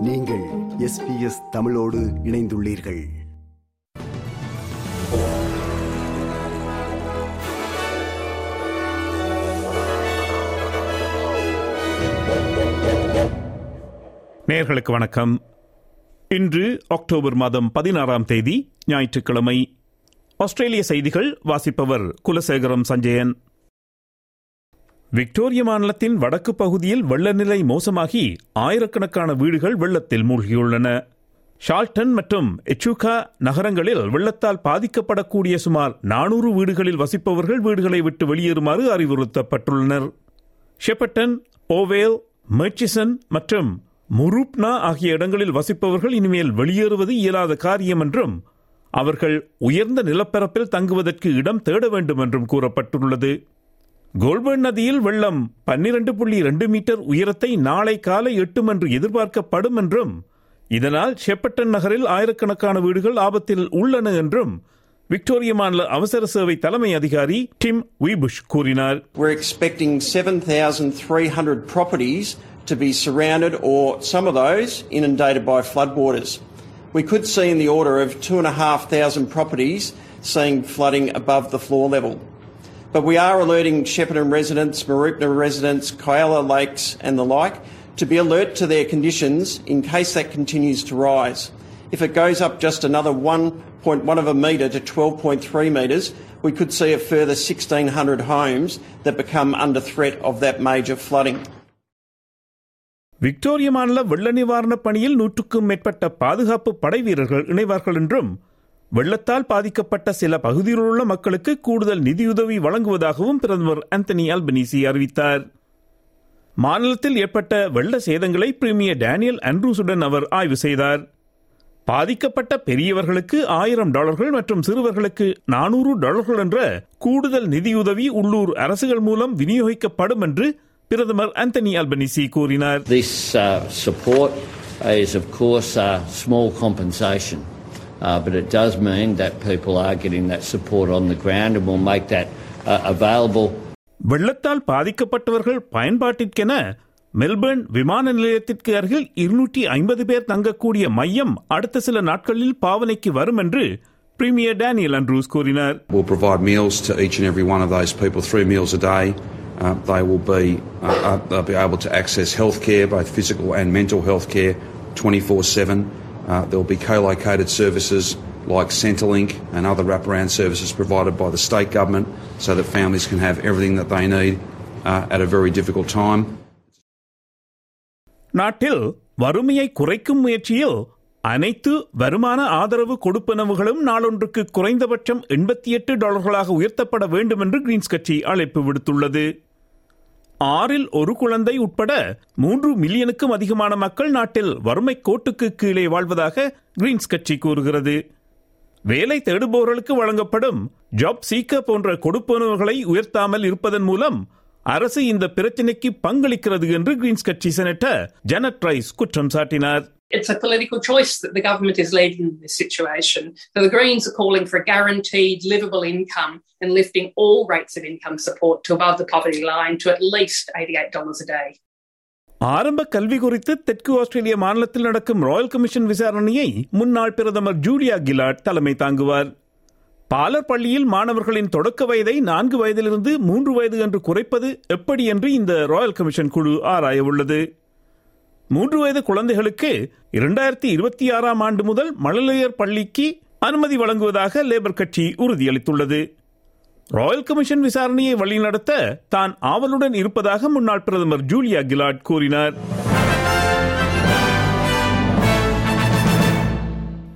நீங்கள் எஸ்பிஎஸ் தமிழோடு இணைந்துள்ளீர்கள். நேர்களுக்கு வணக்கம். இன்று அக்டோபர் மாதம் பதினாறாம் தேதி ஞாயிற்றுக்கிழமை. ஆஸ்திரேலிய செய்திகள் வாசிப்பவர் குலசேகரம் சஞ்சயன். விக்டோரிய மாநிலத்தின் வடக்கு பகுதியில் வெள்ளநிலை மோசமாகி ஆயிரக்கணக்கான வீடுகள் வெள்ளத்தில் மூழ்கியுள்ளன. ஷால்டன் மற்றும் எச்சுகா நகரங்களில் வெள்ளத்தால் பாதிக்கப்படக்கூடிய சுமார் நானூறு வீடுகளில் வசிப்பவர்கள் வீடுகளை விட்டு வெளியேறுமாறு அறிவுறுத்தப்பட்டுள்ளனர். ஷெப்பட்டன் ஓவேல் மெர்ச்சிசன் மற்றும் முருப்னா ஆகிய இடங்களில் வசிப்பவர்கள் இனிமேல் வெளியேறுவது இயலாத காரியம் என்றும் அவர்கள் உயர்ந்த நிலப்பரப்பில் தங்குவதற்கு இடம் தேட வேண்டும் என்றும் கூறப்பட்டுள்ளது. கோல்பர்ன் நதியில் வெள்ளம் பன்னிரண்டு புள்ளி இரண்டு மீட்டர் உயரத்தை நாளை காலை எட்டும் என்று எதிர்பார்க்கப்படும் என்றும் இதனால் ஷெப்பட்டன் நகரில் ஆயிரக்கணக்கான வீடுகள் ஆபத்தில் உள்ளன என்றும் விக்டோரிய மாநில அவசர சேவை தலைமை அதிகாரி டிம் வீபுஷ் கூறினார் We're expecting 7,300 properties to be surrounded or some of those inundated by floodwaters. We could see in the order of 2,500 properties seeing flooding above the floor level. But we are alerting Shepparton residents, Marupna residents, Kyala Lakes and the like to be alert to their conditions in case that continues to rise. If it goes up just another 1.1 of a metre to 12.3 metres, we could see a further 1,600 homes that become under threat of that major flooding. Victoria மாநில வெள்ள நிவாரணப் பணியில் நூற்றுக்கும் மேற்பட்ட பாதுகாப்பு படை வீரர்கள் இணைவார்கள் என்றும் வெள்ளத்தால் பாதிக்கப்பட்ட சில பகுதிகளில் உள்ள மக்களுக்கு கூடுதல் நிதியுதவி வழங்குவதாகவும் பிரதமர் ஆந்தனி அல்பனீசி அறிவித்தார். மாநிலத்தில் ஏற்பட்ட வெள்ள சேதங்களை பிரீமியர் டேனியல் அண்ட்ரூஸுடன் அவர் ஆய்வு செய்தார். பாதிக்கப்பட்ட பெரியவர்களுக்கு ஆயிரம் டாலர்கள் மற்றும் சிறுவர்களுக்கு நானூறு டாலர்கள் என்ற கூடுதல் நிதியுதவி உள்ளூர் அரசுகள் மூலம் விநியோகிக்கப்படும் என்று பிரதமர் ஆந்தனி அல்பனிசி கூறினார். This uh, support is, of course, uh, small compensation, uh, but it does mean that people are getting that support on the ground and will make that uh, available. வெள்ளத்தால் பாதிக்கப்பட்டவர்கள் பயன்பாட்டிற்கென Melbourne விமான நிலையத்திற்கு அருகில் இருநூற்றி ஐம்பது பேர் தங்கக்கூடிய மையம் அடுத்த சில நாட்களில் பாவனைக்கு வரும் என்று பிரீமியர் டேனியல் அண்ட்ரூஸ் கூறினார் We'll provide meals to each and every one of those people, three meals a day. Uh, they will be uh, uh, they'll be able to access healthcare, both physical and mental healthcare, 24/7. Uh, there will be co-located services like Centrelink and other wraparound services provided by the state government, so that families can have everything that they need uh, at a very difficult time. நாட்டில் வறுமையை குறைக்கும் முயற்சியில் அனைத்து வருமான ஆதரவு கொடுப்பனவுகளும் நாளொன்றுக்கு குறைந்தபட்சம் எண்பத்தி எட்டு டாலர்களாக உயர்த்தப்பட வேண்டும் என்று கிரீன்ஸ் கட்சி அழைப்பு விடுத்துள்ளது ஆறில் ஒரு குழந்தை உட்பட மூன்று மில்லியனுக்கும் அதிகமான மக்கள் நாட்டில் வறுமை கோட்டுக்கு கீழே வாழ்வதாக கிரீன்ஸ் கட்சி கூறுகிறது. வேலை தேடுபவர்களுக்கு வழங்கப்படும் ஜாப் சீக்க போன்ற கொடுப்பனவுகளை உயர்த்தாமல் இருப்பதன் மூலம் அரசு இந்த பிரச்சினைக்கு பங்களிக்கிறது என்று கிரீன்ஸ் கட்சி செனட்டர் ஜனட் ரைஸ் குற்றம் சாட்டினார். It's a political choice that the government is leading in this situation. So the Greens are calling for a guaranteed livable income and lifting all rates of income support to above the poverty line to at least $88 a day. ஆரம்ப கல்வி குறித்து தெற்கு ஆஸ்திரேலிய மாநிலத்தில் நடக்கும் Royal commission விசாரணையை முன்னாள் பிரதமர் Julia Gillard தலைமை தாங்குவார் பாலர் பள்ளியில் மாணவர்களின் தொடக்க வயதை நான்கு வயதிலிருந்து மூன்று வயது என்று குறைப்பது எப்படி என்று இந்த ராயல் கமிஷன் குழு ஆராய உள்ளது மூன்று வயது குழந்தைகளுக்கு இரண்டாயிரத்தி இருபத்தி ஆறாம் ஆண்டு முதல் மழலையர் பள்ளிக்கு அனுமதி வழங்குவதாக லேபர் கட்சி உறுதியளித்துள்ளது. ராயல் கமிஷன் விசாரணையை வழிநடத்த தான் ஆவலுடன் இருப்பதாக முன்னாள் பிரதமர் ஜூலியா கிலாட் கூறினார்.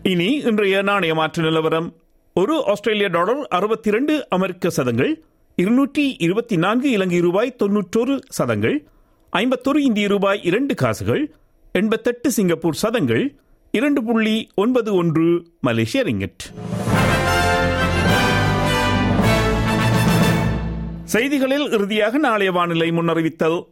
இனி இன்றைய நாணய மாற்று நிலவரம். ஒரு ஆஸ்திரேலிய டாலர் அறுபத்தி இரண்டு அமெரிக்க சதங்கள் இருநூற்றி இருபத்தி நான்கு இலங்கை ரூபாய் தொன்னூற்றொரு சதங்கள் ஐம்பத்தொரு இந்திய ரூபாய் இரண்டு காசுகள் எண்பத்தெட்டு சிங்கப்பூர் சதங்கள் இரண்டு புள்ளி ஒன்பது ஒன்று மலேசிய ரிங்கட். செய்திகளில் இறுதியாக நாளைய வானிலை முன்னறிவித்தல்.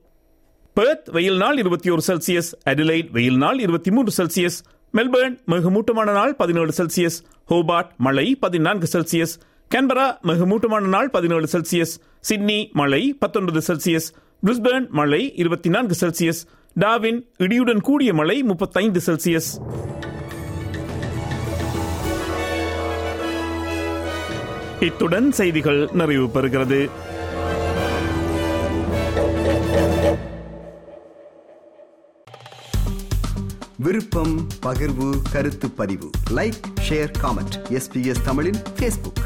பெர்த் வெயில் நாள் இருபத்தி ஒரு செல்சியஸ் அடிலைட் வெயில் நாள் இருபத்தி மூன்று செல்சியஸ் மெல்பர்ன் மிகமூட்டமான நாள் பதினேழு செல்சியஸ் ஹோபார்ட் மழை பதினான்கு செல்சியஸ் கேன்பரா மிகமூட்டமான நாள் பதினேழு செல்சியஸ் சிட்னி மழை பத்தொன்பது செல்சியஸ் பிரிஸ்பேர்ன் மழை இருபத்தி நான்கு செல்சியஸ். டாவின் இடியுடன் கூடிய மழை முப்பத்தைந்து செல்சியஸ். இத்துடன் செய்திகள் நிறைவு பெறுகிறது. விருப்பம் பகிர்வு கருத்து பதிவு. லைக் ஷேர் காமெண்ட் எஸ்பிஎஸ் தமிழின் பேஸ்புக்